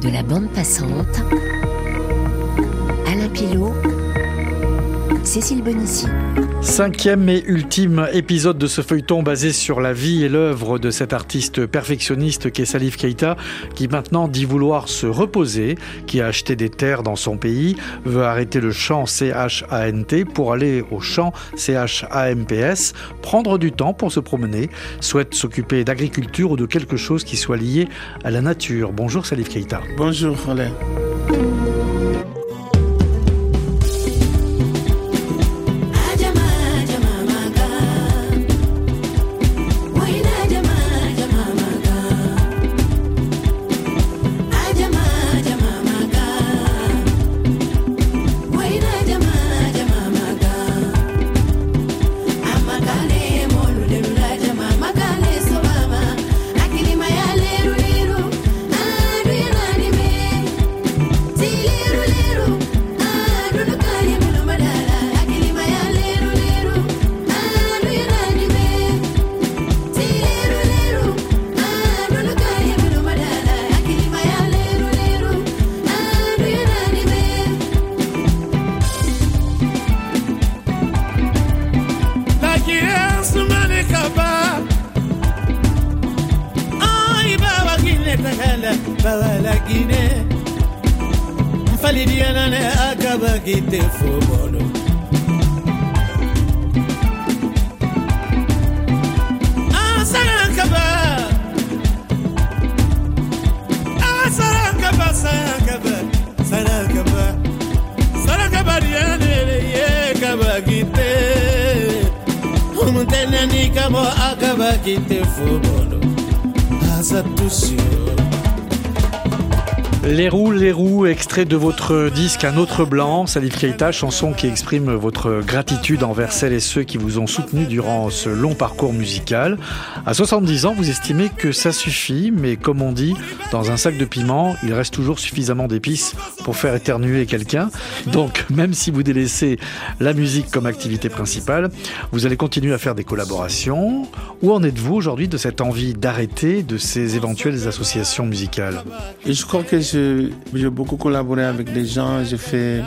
de la bande passante. Alain Pilot, Cécile Bonissi. Cinquième et ultime épisode de ce feuilleton basé sur la vie et l'œuvre de cet artiste perfectionniste qu'est Salif Keita, qui maintenant dit vouloir se reposer, qui a acheté des terres dans son pays, veut arrêter le chant CHANT pour aller au chant CHAMPS, prendre du temps pour se promener, souhaite s'occuper d'agriculture ou de quelque chose qui soit lié à la nature. Bonjour Salif Keita. Bonjour Alain. likamo akabaki te fobolo aza tusio Les roues, les roues, extrait de votre disque Un autre blanc, Salif Keita, chanson qui exprime votre gratitude envers celles et ceux qui vous ont soutenu durant ce long parcours musical. À 70 ans, vous estimez que ça suffit, mais comme on dit, dans un sac de piment, il reste toujours suffisamment d'épices pour faire éternuer quelqu'un. Donc, même si vous délaissez la musique comme activité principale, vous allez continuer à faire des collaborations. Où en êtes-vous aujourd'hui de cette envie d'arrêter de ces éventuelles associations musicales? Je crois que j'ai beaucoup collaboré avec des gens, j'ai fait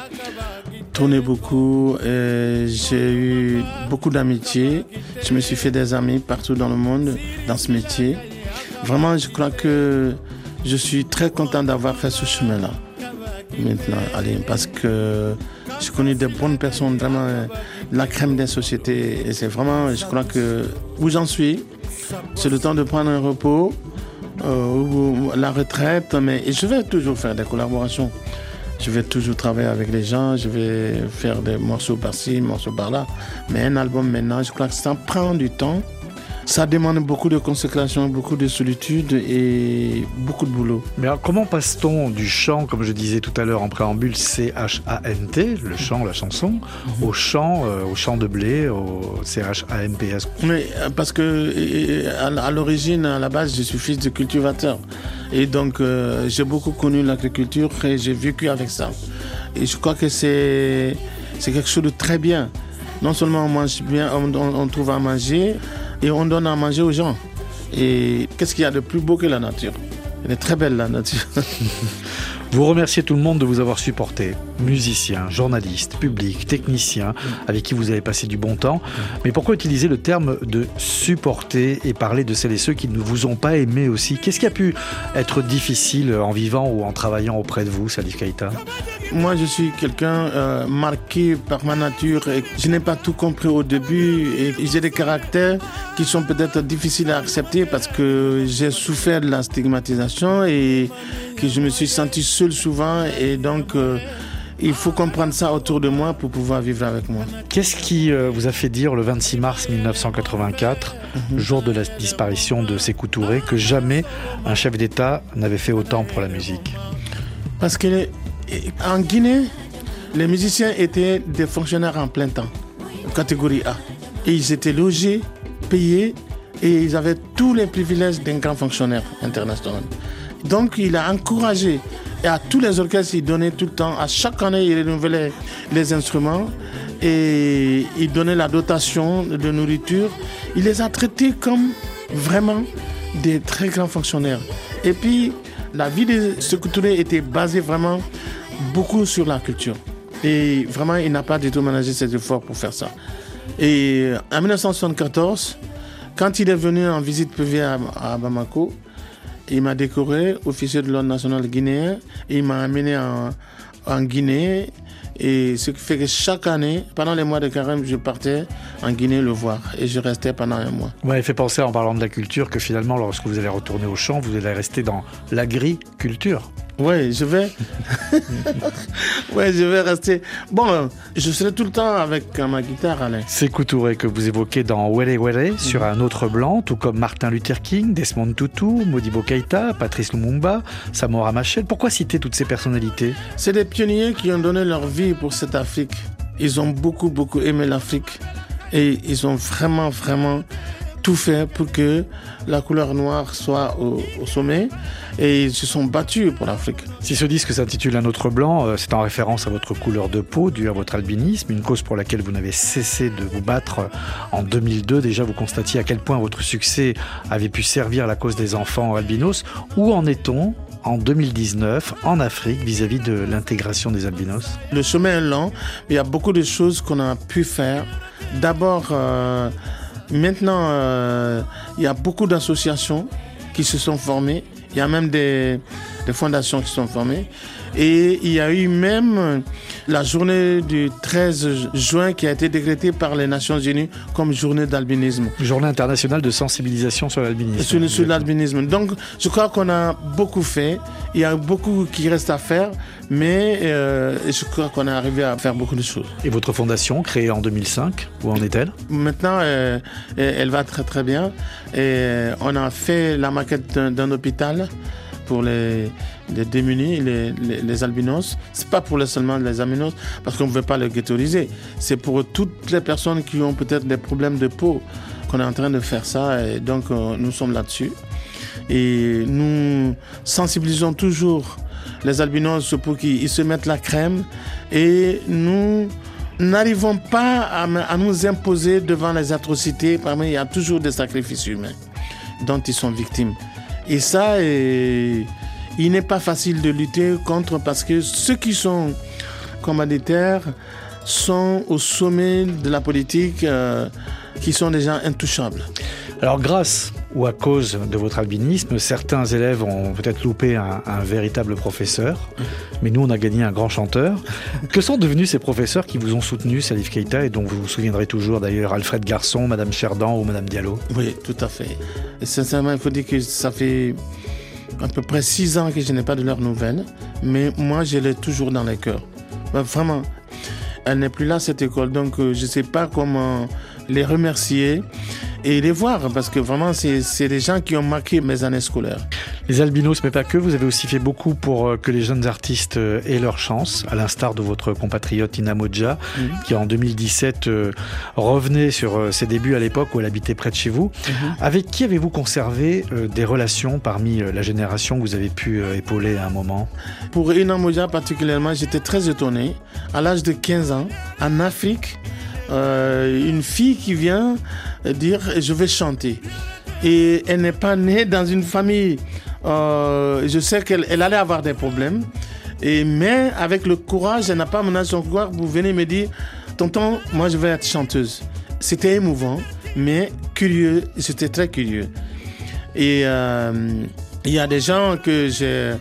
tourner beaucoup, j'ai eu beaucoup d'amitié, je me suis fait des amis partout dans le monde dans ce métier. Vraiment, je crois que je suis très content d'avoir fait ce chemin-là. Maintenant, allez, parce que j'ai connu des bonnes personnes, vraiment la crème des sociétés. Et c'est vraiment, je crois que où j'en suis, c'est le temps de prendre un repos, la retraite, mais je vais toujours faire des collaborations. Je vais toujours travailler avec les gens, je vais faire des morceaux par-ci, morceaux par-là. Mais un album maintenant, je crois que ça prend du temps. Ça demande beaucoup de consécration, beaucoup de solitude et beaucoup de boulot. Mais alors, comment passe-t-on du chant, comme je disais tout à l'heure en préambule, C-H-A-N-T, le chant, la chanson, mm -hmm. au chant, euh, au chant de blé, au C-H-A-M-P-S Mais parce que à, l'origine, à la base, je suis fils de cultivateur. Et donc, euh, j'ai beaucoup connu l'agriculture et j'ai vécu avec ça. Et je crois que c'est quelque chose de très bien. Non seulement on mange bien, on, on, on trouve à manger, et on donne à manger aux gens. Et qu'est-ce qu'il y a de plus beau que la nature? Elle est très belle, la nature. Vous remerciez tout le monde de vous avoir supporté. Musiciens, journalistes, publics, techniciens, avec qui vous avez passé du bon temps. Mais pourquoi utiliser le terme de supporter et parler de celles et ceux qui ne vous ont pas aimé aussi? Qu'est-ce qui a pu être difficile en vivant ou en travaillant auprès de vous, Salif Keita Moi, je suis quelqu'un euh, marqué par ma nature. Et je n'ai pas tout compris au début et j'ai des caractères qui sont peut-être difficiles à accepter parce que j'ai souffert de la stigmatisation et que je me suis senti seul souvent et donc euh, il faut comprendre ça autour de moi pour pouvoir vivre avec moi. Qu'est-ce qui euh, vous a fait dire le 26 mars 1984, mm -hmm. jour de la disparition de Sékou Touré, que jamais un chef d'État n'avait fait autant pour la musique? Parce que en Guinée, les musiciens étaient des fonctionnaires en plein temps, catégorie A. Et ils étaient logés, payés et ils avaient tous les privilèges d'un grand fonctionnaire international. Donc il a encouragé et à tous les orchestres, il donnait tout le temps, à chaque année, il renouvelait les instruments et il donnait la dotation de nourriture. Il les a traités comme vraiment des très grands fonctionnaires. Et puis, la vie de Sékou Touré était basée vraiment beaucoup sur la culture. Et vraiment, il n'a pas du tout managé ses efforts pour faire ça. Et en 1974, quand il est venu en visite privée à Bamako, il m'a décoré officier de l'ordre national guinéen il m'a amené en, en Guinée. Et ce qui fait que chaque année, pendant les mois de carême, je partais en Guinée le voir et je restais pendant un mois. Vous m'avez fait penser en parlant de la culture que finalement, lorsque vous allez retourner au champ, vous allez rester dans l'agriculture. Oui, je vais. ouais, je vais rester. Bon, je serai tout le temps avec ma guitare, Alain. C'est Touré que vous évoquez dans Wele Wele sur un autre blanc, tout comme Martin Luther King, Desmond Tutu, Modibo Keïta, Patrice Lumumba, Samora Machel. Pourquoi citer toutes ces personnalités? C'est des pionniers qui ont donné leur vie pour cette Afrique. Ils ont beaucoup, beaucoup aimé l'Afrique et ils ont vraiment, vraiment tout fait pour que la couleur noire soit au, au sommet et ils se sont battus pour l'Afrique. Si ce disque s'intitule Un autre blanc, euh, c'est en référence à votre couleur de peau due à votre albinisme, une cause pour laquelle vous n'avez cessé de vous battre en 2002. Déjà, vous constatiez à quel point votre succès avait pu servir la cause des enfants albinos. Où en est-on en 2019 en Afrique vis-à-vis -vis de l'intégration des albinos? Le chemin est lent, il y a beaucoup de choses qu'on a pu faire. D'abord, euh, Maintenant, euh, il y a beaucoup d'associations qui se sont formées. Il y a même des, des, fondations qui sont formées. Et il y a eu même la journée du 13 juin qui a été décrétée par les Nations Unies comme journée d'albinisme. Journée internationale de sensibilisation sur l'albinisme. Sur, sur l'albinisme. Donc, je crois qu'on a beaucoup fait. Il y a beaucoup qui reste à faire, mais euh, je crois qu'on est arrivé à faire beaucoup de choses. Et votre fondation, créée en 2005, où en est-elle? Maintenant, euh, elle va très très bien. Et on a fait la maquette d'un hôpital pour les, démunis, les, les, les albinos. C'est pas pour les, seulement les albinos, parce qu'on ne veut pas les ghettoiser. C'est pour toutes les personnes qui ont peut-être des problèmes de peau qu'on est en train de faire ça. Et donc, euh, nous sommes là-dessus. Et nous sensibilisons toujours les albinos pour qu'ils se mettent la crème. Et nous n'arrivons pas à, à, nous imposer devant les atrocités. Parmi, il y a toujours des sacrifices humains dont ils sont victimes. Et ça, et, il n'est pas facile de lutter contre parce que ceux qui sont commanditaires sont au sommet de la politique, euh, qui sont des gens intouchables. Alors grâce ou à cause de votre albinisme, certains élèves ont peut-être loupé un, véritable professeur, mais nous on a gagné un grand chanteur. Que sont devenus ces professeurs qui vous ont soutenu, Salif Keita, et dont vous vous souviendrez toujours d'ailleurs Alfred Garçon, Madame Cherdan ou Madame Diallo? Oui, tout à fait. Sincèrement, il faut dire que ça fait à peu près six ans que je n'ai pas de leurs nouvelles, mais moi je l'ai toujours dans les cœurs. Ben, vraiment, elle n'est plus là cette école, donc euh, je ne sais pas comment les remercier et les voir parce que vraiment c'est des gens qui ont marqué mes années scolaires. Les albinos, mais pas que, vous avez aussi fait beaucoup pour euh, que les jeunes artistes euh, aient leur chance, à l'instar de votre compatriote Ina Modja, mmh. qui en 2017 euh, revenait sur ses débuts à l'époque où elle habitait près de chez vous. Mmh. Avec qui avez-vous conservé des relations parmi la génération que vous avez pu épauler à un moment? Pour Ina Modja particulièrement, j'étais très étonné. À l'âge de 15 ans, en Afrique, euh, une fille qui vient dire je vais chanter. Et elle n'est pas née dans une famille. Euh, je sais qu'elle elle allait avoir des problèmes. Et, mais avec le courage, elle n'a pas menacé son courage pour venir me dire Tonton, moi je vais être chanteuse. C'était émouvant, mais curieux. C'était très curieux. Et euh, il y a des gens que j'ai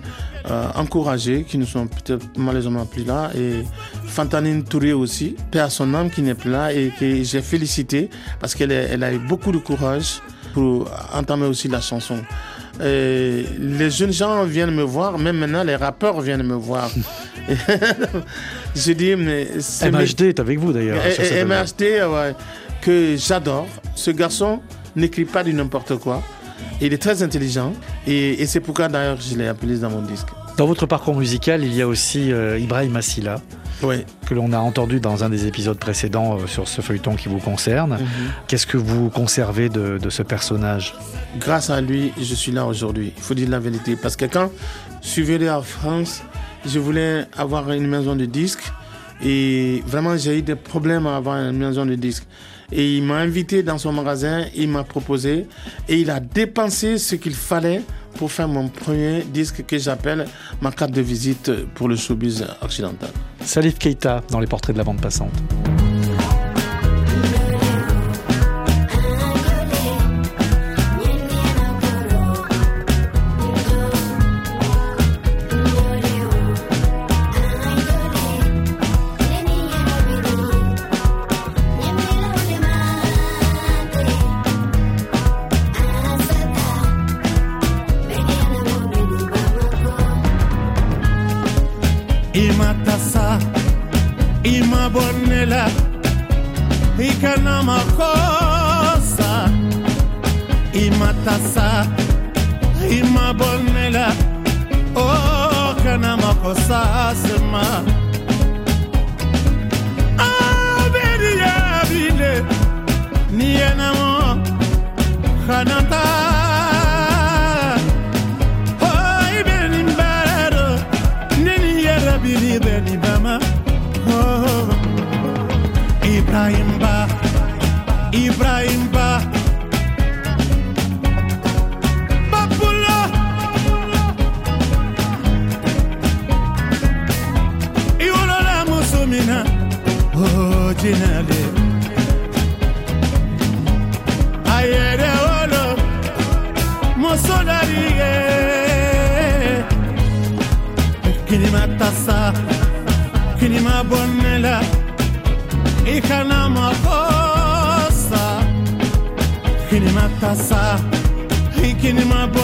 euh, encouragés qui ne sont peut-être malheureusement plus là. Et Fantanine Touré aussi, paix à son âme qui n'est plus là et que j'ai félicité parce qu'elle elle a eu beaucoup de courage pour entamer aussi la chanson. Et les jeunes gens viennent me voir, même maintenant les rappeurs viennent me voir. je dis, mais. MHD est avec vous d'ailleurs. MHD, ouais, que j'adore. Ce garçon n'écrit pas du n'importe quoi. Il est très intelligent et, et c'est pourquoi d'ailleurs je l'ai appelé dans mon disque. Dans votre parcours musical, il y a aussi euh, Ibrahim Assila, oui. que l'on a entendu dans un des épisodes précédents euh, sur ce feuilleton qui vous concerne. Mm -hmm. Qu'est-ce que vous conservez de, de, ce personnage? Grâce à lui, je suis là aujourd'hui. Il faut dire la vérité. Parce que quand je suis venu en France, je voulais avoir une maison de disques. Et vraiment, j'ai eu des problèmes à avoir une maison de disques. Et il m'a invité dans son magasin, il m'a proposé et il a dépensé ce qu'il fallait pour faire mon premier disque que j'appelle ma carte de visite pour le showbiz occidental. Salif Keita dans les portraits de la bande passante. sasema abedi yabile niyenamo hananta كلمة تصا كلمة بنلا إخنا مقصة كلمة تصا كلمة بنلا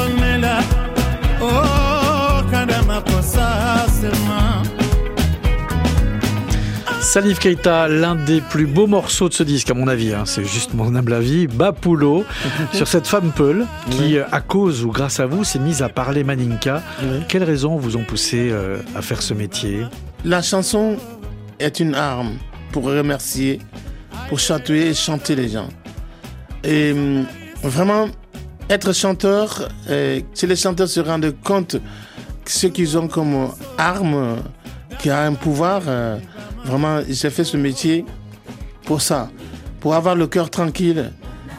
Salif Keita, l'un des plus beaux morceaux de ce disque, à mon avis, hein, c'est juste mon humble avis, Bapulo, sur cette femme Peul, qui, à cause ou grâce à vous, s'est mise à parler Maninka. Oui. Quelles raisons vous ont poussé euh, à faire ce métier? La chanson est une arme pour remercier, pour chatouiller et chanter les gens. Et hum, vraiment, être chanteur, euh, si les chanteurs se rendent compte que ce qu'ils ont comme arme, euh, qui a un pouvoir, euh, vraiment, j'ai fait ce métier pour ça, pour avoir le cœur tranquille.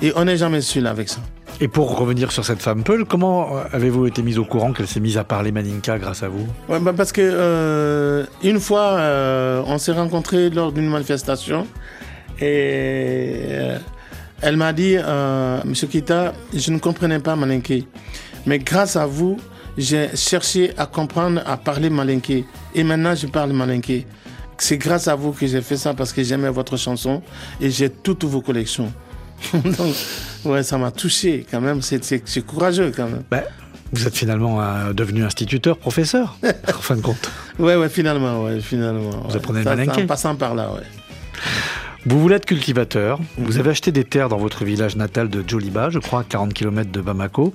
Et on n'est jamais seul avec ça. Et pour revenir sur cette femme Peul, comment euh, avez-vous été mise au courant qu'elle s'est mise à parler Maninka grâce à vous? Ouais, bah parce que euh, une fois, euh, on s'est rencontrés lors d'une manifestation et euh, elle m'a dit, Monsieur Kita, je ne comprenais pas malinké, mais grâce à vous, j'ai cherché à comprendre, à parler malinké, et maintenant je parle malinké. C'est grâce à vous que j'ai fait ça parce que j'aimais votre chanson et j'ai toutes vos collections. Donc, ouais, ça m'a touché quand même. C'est- courageux quand même. Ben, Vous êtes finalement euh, devenu instituteur, professeur, en fin de compte. Ouais, ouais, finalement, ouais, finalement. Vous ouais. apprenez Ça, ça, En passant par là, ouais. Vous voulez être cultivateur. Vous avez acheté des terres dans votre village natal de Djoliba, je crois, à 40 km de Bamako.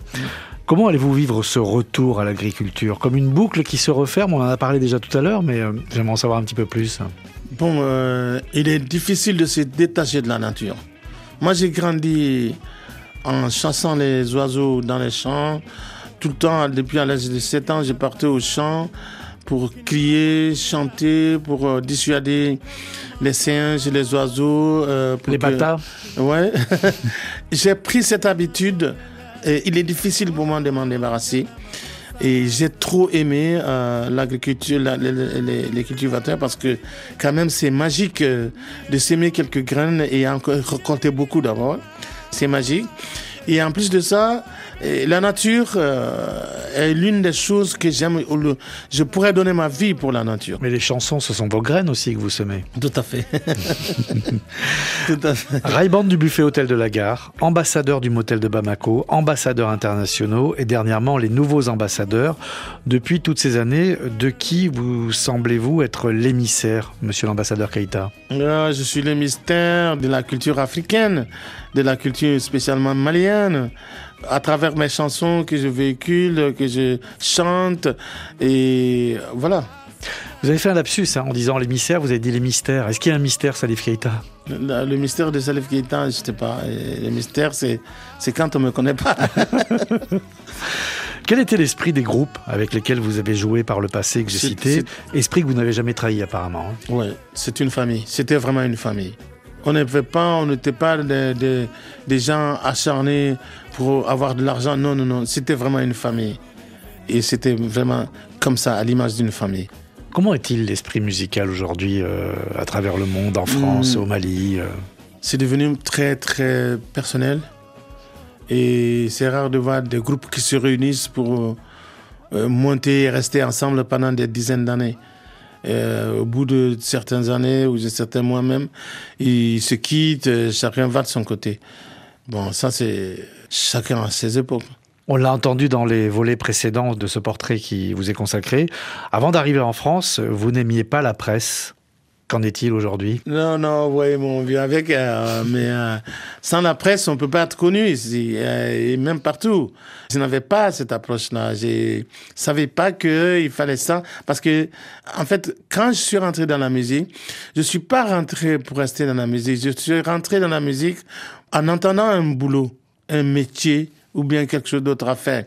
Comment allez-vous vivre ce retour à l'agriculture? Comme une boucle qui se referme, on en a parlé déjà tout à l'heure, mais euh, j'aimerais en savoir un petit peu plus. Bon, euh, il est difficile de se détacher de la nature. Moi, j'ai grandi en chassant les oiseaux dans les champs. Tout le temps, depuis à l'âge de 7 ans, j'ai parti au champ pour crier, chanter, pour euh, dissuader les singes, les oiseaux. euh, pour Les que- bâtards Ouais. j'ai pris cette habitude. Il est difficile pour moi de m'en débarrasser. Et j'ai trop aimé euh, l'agriculture, la- les, cultivateurs, parce que quand même c'est magique euh, de s'aimer quelques graines et encore récolter beaucoup d'abord. C'est magique. Et en plus de ça, euh, la nature euh, est l'une des choses que j'aime. Je pourrais donner ma vie pour la nature. Mais les chansons, ce sont vos graines aussi que vous semez. Tout à fait. Tout à fait. Raiband du buffet hôtel de la gare, ambassadeur du motel de Bamako, ambassadeurs internationaux et dernièrement les nouveaux ambassadeurs. Depuis toutes ces années, de qui vous semblez-vous être l'émissaire, monsieur l'ambassadeur Keïta? Ah, je suis le mystère de la culture africaine, de la culture spécialement malienne, à travers mes chansons que je véhicule, que je chante, et voilà. Vous avez fait un lapsus hein, en disant l'émissaire, vous avez dit les mystères. Est-ce qu'il y a un mystère, Salif Keïta? Le, le mystère de Salif Keita, je sais pas. Le mystère, c'est, quand on me connaît pas. Quel était l'esprit des groupes avec lesquels vous avez joué par le passé que j'ai cité Esprit que vous n'avez jamais trahi apparemment. hein. ouais, c'est une famille. C'était vraiment une famille. On n'était pas, on n'était pas des, des gens acharnés pour avoir de l'argent. Non, non, non. C'était vraiment une famille. Et c'était vraiment comme ça, à l'image d'une famille. Comment est-il l'esprit musical aujourd'hui euh, à travers le monde, en France, Hmm. au Mali euh C'est devenu très, très personnel. Et c'est rare de voir des groupes qui se réunissent pour euh, monter et rester ensemble pendant des dizaines d'années. Euh, au bout de certaines années ou de certains mois même, ils se quittent, chacun va de son côté. Bon, ça c'est chacun à ses époques. On l'a entendu dans les volets précédents de ce portrait qui vous est consacré. Avant d'arriver en France, vous n'aimiez pas la presse. Qu'en est-il aujourd'hui? Non, non, oui, mon vieux, avec, euh, mais euh, sans la presse, on peut pas être connu ici, euh, et même partout. Je n'avais pas cette approche-là. Je savais pas que il fallait ça, parce que, en fait, quand je suis rentré dans la musique, je suis pas rentré pour rester dans la musique. Je suis rentré dans la musique en entendant un boulot, un métier ou bien quelque chose d'autre à faire.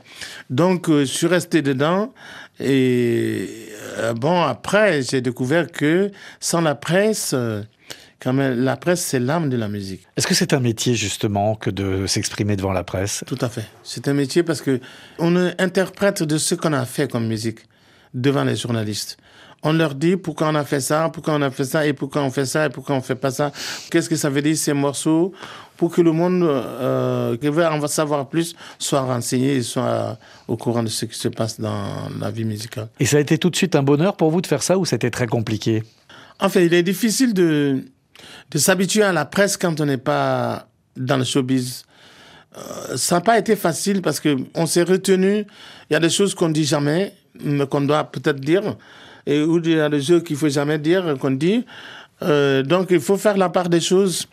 Donc, euh, je suis resté dedans. Et euh, bon, après, j'ai découvert que sans la presse, euh, quand même, la presse, c'est l'âme de la musique. Est-ce que c'est un métier justement que de s'exprimer devant la presse? Tout à fait. C'est un métier parce que on interprète de ce qu'on a fait comme musique devant les journalistes. On leur dit pourquoi on a fait ça, pourquoi on a fait ça, et pourquoi on fait ça, et pourquoi on fait pas ça. Qu'est-ce que ça veut dire ces morceaux? Pour que le monde euh, qui veut en savoir plus soit renseigné et soit au courant de ce qui se passe dans la vie musicale. Et ça a été tout de suite un bonheur pour vous de faire ça ou c'était très compliqué? En fait, il est difficile de, de s'habituer à la presse quand on n'est pas dans le showbiz. Euh, ça n'a pas été facile parce que on s'est retenu. Il y a des choses qu'on dit jamais, mais qu'on doit peut-être dire, et ou il y a des choses qu'il faut jamais dire, qu'on dit. Euh, donc, il faut faire la part des choses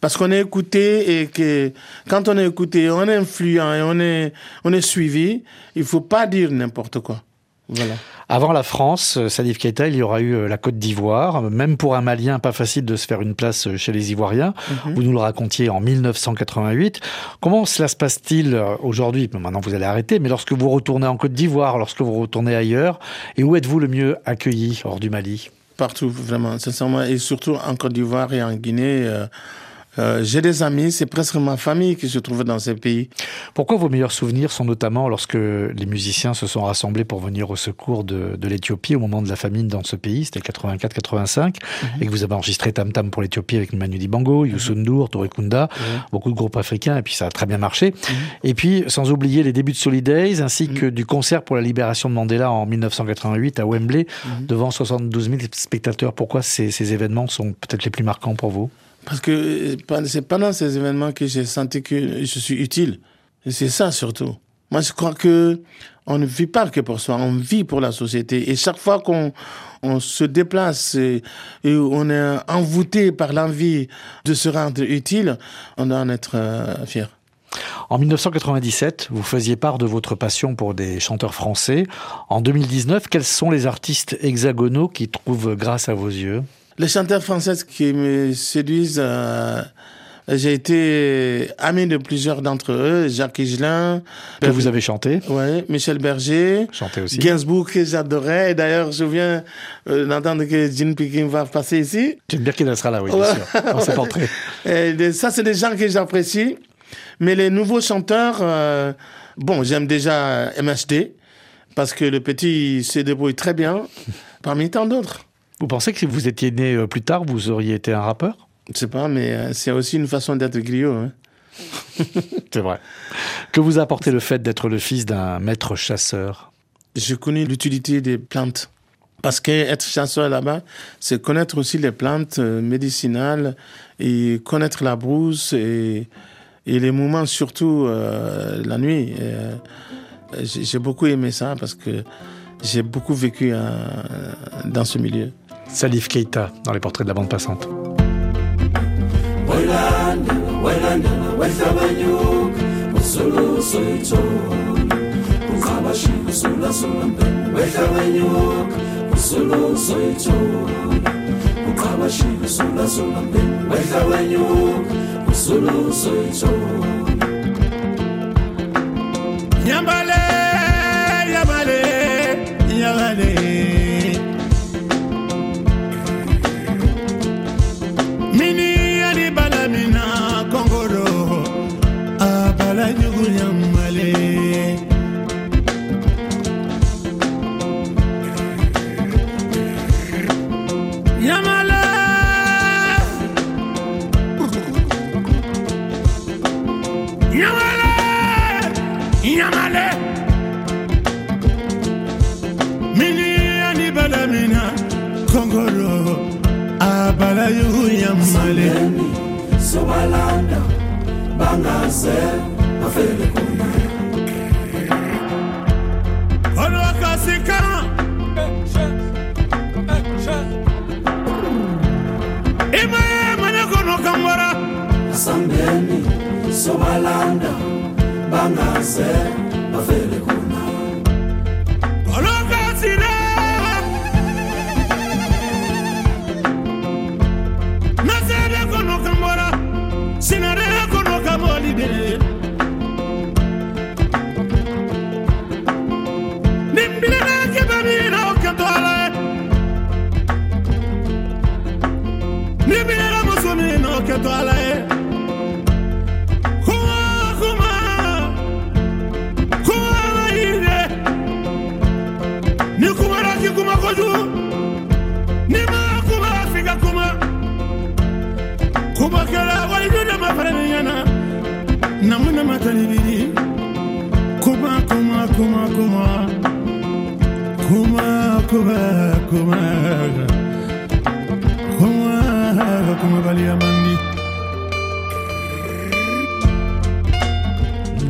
parce qu'on est écouté et que quand on est écouté, on est influent et on est, on est suivi. Il faut pas dire n'importe quoi. Voilà. Avant la France, euh, Salif Keita, il y aura eu euh, la Côte d'Ivoire. Même pour un Malien, pas facile de se faire une place euh, chez les Ivoiriens. Vous nous le racontiez en 1988. Comment cela se passe-t-il aujourd'hui? Maintenant, vous allez arrêter, mais lorsque vous retournez en Côte d'Ivoire, lorsque vous retournez ailleurs, et où êtes-vous le mieux accueilli hors du Mali? Partout, vraiment, sincèrement, et surtout en Côte d'Ivoire et en Guinée. Euh, euh, j'ai des amis, c'est presque ma famille qui se trouve dans ces pays. Pourquoi vos meilleurs souvenirs sont notamment lorsque les musiciens se sont rassemblés pour venir au secours de, de l'Éthiopie au moment de la famine dans ce pays, c'était 84-85, et que vous avez enregistré Tam Tam pour l'Éthiopie avec Manu Dibango, Youssou N'Dour, Touré Kunda, beaucoup de groupes africains, et puis ça a très bien marché. Et puis, sans oublier les débuts de Solidays, ainsi que du concert pour la libération de Mandela en 1988 à Wembley, devant 72 000 spectateurs. Pourquoi ces, ces événements sont peut-être les plus marquants pour vous? Parce que euh, c'est pendant ces événements que j'ai senti que je suis utile. C'est ça surtout. Moi, je crois que on ne vit pas que pour soi, on vit pour la société. Et chaque fois qu'on on se déplace et, et on est envoûté par l'envie de se rendre utile, on doit en être euh, fier. En 1997, vous faisiez part de votre passion pour des chanteurs français. En 2019, quels sont les artistes hexagonaux qui trouvent grâce à vos yeux? Les chanteurs français qui me séduisent, euh, j'ai été ami de plusieurs d'entre eux, Jacques Higelin, que vous avez chanté ouais, Michel Berger, Chanté aussi. Gainsbourg que j'adorais. D'ailleurs, je viens euh, d'entendre que Jean Piquin va passer ici. Bien qu'il sera là, oui, bien sûr, dans ce portrait. Et de- ça, c'est des gens que j'apprécie. Mais les nouveaux chanteurs, euh, bon, j'aime déjà MHD, parce que le petit se débrouille très bien, parmi tant d'autres. Vous pensez que si vous étiez né euh, plus tard, vous auriez été un rappeur? Je sais pas, mais euh, c'est aussi une façon d'être griot. Hein. C'est vrai. Que vous a apporté le fait d'être le fils d'un maître chasseur? J'ai connu l'utilité des plantes. Parce qu'être chasseur là-bas, c'est connaître aussi les plantes euh, médicinales et connaître la brousse et, et les moments, surtout euh, la nuit. Euh, j'ai j'ai beaucoup aimé ça parce que j'ai beaucoup vécu euh, dans ce milieu. Salif Keita, dans les portraits de la bande passante.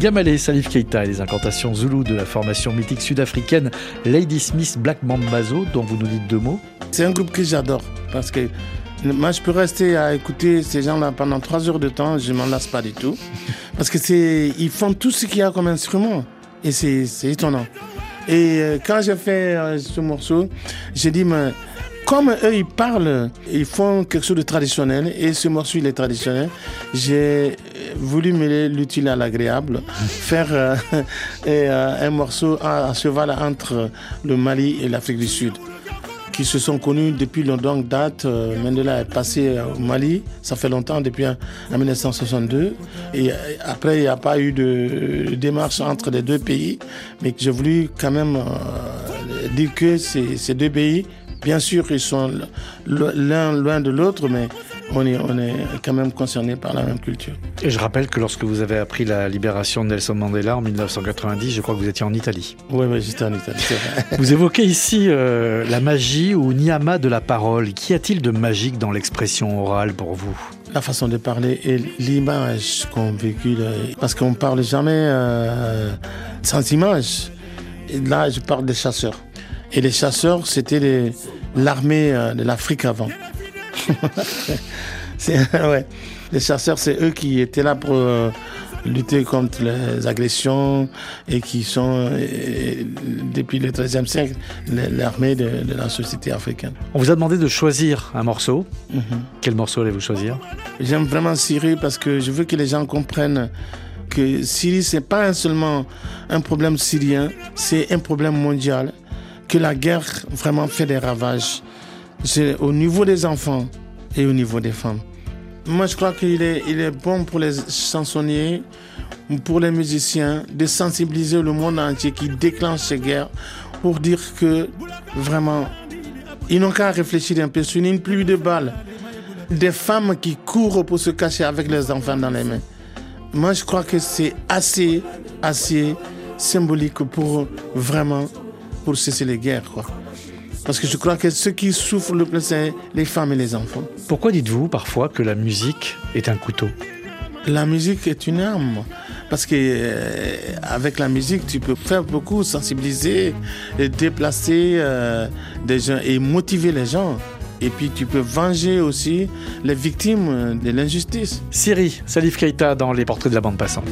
Gamalé, Salif Keita et les incantations zoulou de la formation mythique sud-africaine Lady Smith Black Mambazo, dont vous nous dites deux mots. C'est un groupe que j'adore parce que moi je peux rester à écouter ces gens-là pendant trois heures de temps, je m'en lasse pas du tout. Parce que c'est, ils font tout ce qu'il y a comme instrument et c'est, c'est étonnant. Et euh, quand j'ai fait euh, ce morceau, j'ai dit, mais comme eux ils parlent, ils font quelque chose de traditionnel et ce morceau il est traditionnel, j'ai voulu mêler l'utile à l'agréable, faire euh, et, euh, un morceau à, à cheval entre le Mali et l'Afrique du Sud qui se sont connus depuis longue date. Euh, Mandela est passé euh, au Mali, ça fait longtemps, depuis en en 1962. Et euh, après, il n'y a pas eu de démarche entre les deux pays. Mais j'ai voulu quand même euh, dire que ces, ces deux pays, bien sûr, ils sont l'un loin de l'autre, mais on est, on est quand même concernés par la même culture. Et je rappelle que lorsque vous avez appris la libération de Nelson Mandela en 1990, je crois que vous étiez en Italie. Oui, oui, j'étais en Italie, c'est vrai. Vous évoquez ici euh, la magie ou Niyama de la parole. Qu'y a-t-il de magique dans l'expression orale pour vous? La façon de parler et l'image qu'on véhicule. Parce qu'on parle jamais euh, sans image. Et là, je parle des chasseurs. Et les chasseurs, c'était l'armée euh, de l'Afrique avant. Ouais. Les chasseurs, c'est eux qui étaient là pour euh, lutter contre les agressions et qui sont, euh, depuis le XIIIe siècle, l'armée de, de la société africaine. On vous a demandé de choisir un morceau. Mhm. Quel morceau allez-vous choisir? J'aime vraiment Syrie parce que je veux que les gens comprennent que Syrie, c'est pas seulement un problème syrien, c'est un problème mondial, que la guerre vraiment fait des ravages. Au niveau des enfants et au niveau des femmes. Moi, je crois qu'il est, il est bon pour les chansonniers, pour les musiciens, de sensibiliser le monde entier qui déclenche ces guerres pour dire que vraiment, ils n'ont qu'à réfléchir un peu sur une pluie de balles des femmes qui courent pour se cacher avec les enfants dans les mains. Moi, je crois que c'est assez, assez symbolique pour vraiment pour cesser les guerres, quoi. Parce que je crois que ceux qui souffrent le plus, c'est les femmes et les enfants. Pourquoi dites-vous parfois que la musique est un couteau? La musique est une arme. Parce que euh, avec la musique, tu peux faire beaucoup, sensibiliser, et déplacer euh, des gens et motiver les gens. Et puis tu peux venger aussi les victimes de l'injustice. Siri, Salif Keita dans les portraits de la bande passante.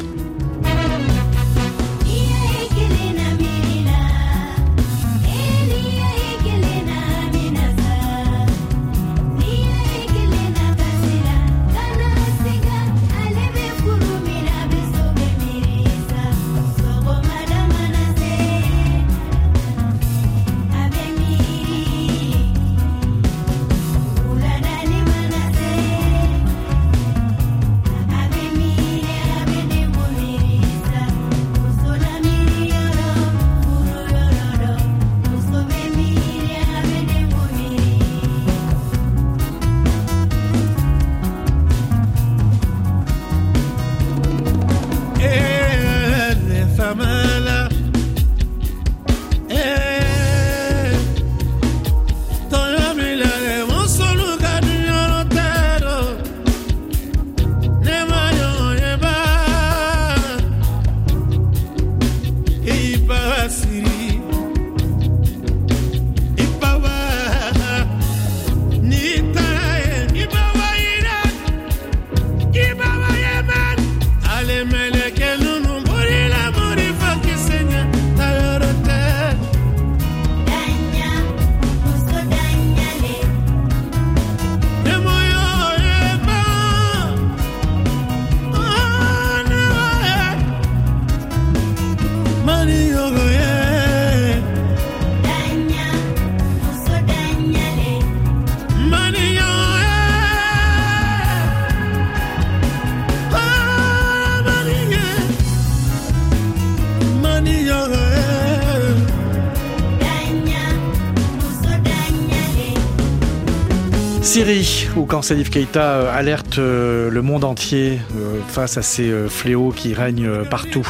Syrie, où quand Salif Keita euh, alerte euh, le monde entier euh, face à ces fléaux qui règnent partout.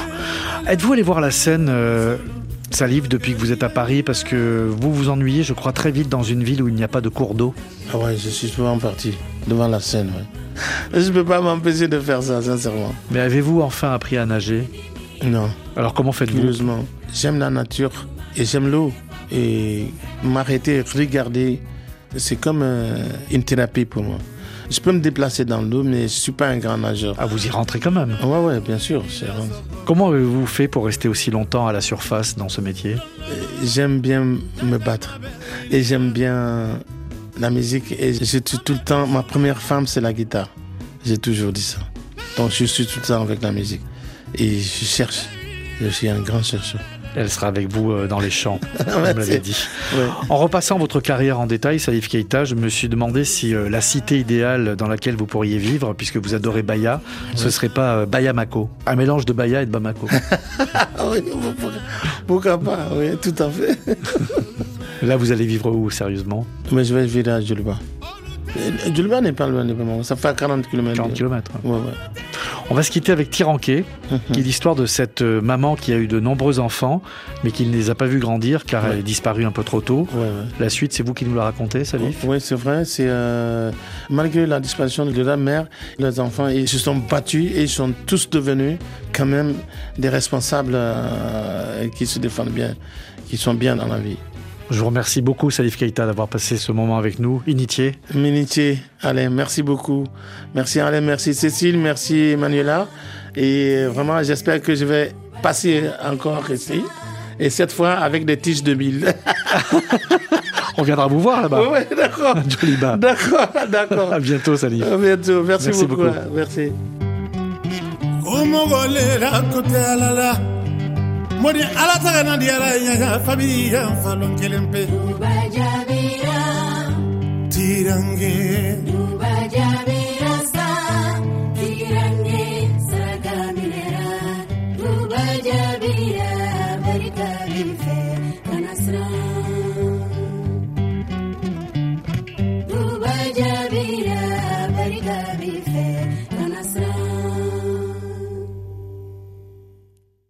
Êtes-vous allé voir la scène Salif, depuis que vous êtes à Paris, parce que vous vous ennuyez, je crois, très vite dans une ville où il n'y a pas de cours d'eau Ah ouais, je suis souvent parti devant la Seine. Je ne peux pas m'empêcher de faire ça, sincèrement. Mais avez-vous enfin appris à nager? Non. Alors comment faites-vous? Curieusement, j'aime la nature et j'aime l'eau. Et m'arrêter, regarder, c'est comme euh, une thérapie pour moi. Je peux me déplacer dans l'eau, mais je ne suis pas un grand nageur. Ah, vous y rentrez quand même? Ouais, ouais, bien sûr. Comment avez-vous fait pour rester aussi longtemps à la surface dans ce métier? J'aime bien me battre. Et j'aime bien la musique. Et j'ai tout, tout le temps, ma première femme, c'est la guitare. J'ai toujours dit ça. Donc je suis tout le temps avec la musique. Et je cherche. Je suis un grand chercheur. Elle sera avec vous euh, dans les champs, comme l'avez dit. En repassant votre carrière en détail, Salif Keita, je me suis demandé si euh, la cité idéale dans laquelle vous pourriez vivre, puisque vous adorez Baya, ce serait pas euh, Baya Mako, un mélange de Baya et de Bamako. oui, pourquoi pas, oui, tout à fait. Là, vous allez vivre où, sérieusement? Mais je vais vivre à Djulba. Djulba n'est pas loin de moi, ça fait 40 km. 40 km. Ouais, ouais. On va se quitter avec Tiranké, qui est l'histoire de cette euh, maman qui a eu de nombreux enfants, mais qui ne les a pas vus grandir car elle est disparue un peu trop tôt. La suite, c'est vous qui nous la racontez, Salif? Oui, c'est vrai. C'est euh, malgré la disparition de la mère, les enfants ils se sont battus et ils sont tous devenus quand même des responsables euh, qui se défendent bien, qui sont bien dans la vie. Je vous remercie beaucoup, Salif Keita, d'avoir passé ce moment avec nous. Initié. Initié. Allez, merci beaucoup. Merci Alain, merci Cécile, merci Manuela. Et vraiment, j'espère que je vais passer encore ici. Et cette fois avec des tiges de mille. On viendra vous voir là-bas. Oui, d'accord. D'accord, d'accord. À bientôt, Salif. À bientôt. Merci, beaucoup. Merci. Modi ala taga na di ala fabi yan falon kelen pe tirange. Duba jabira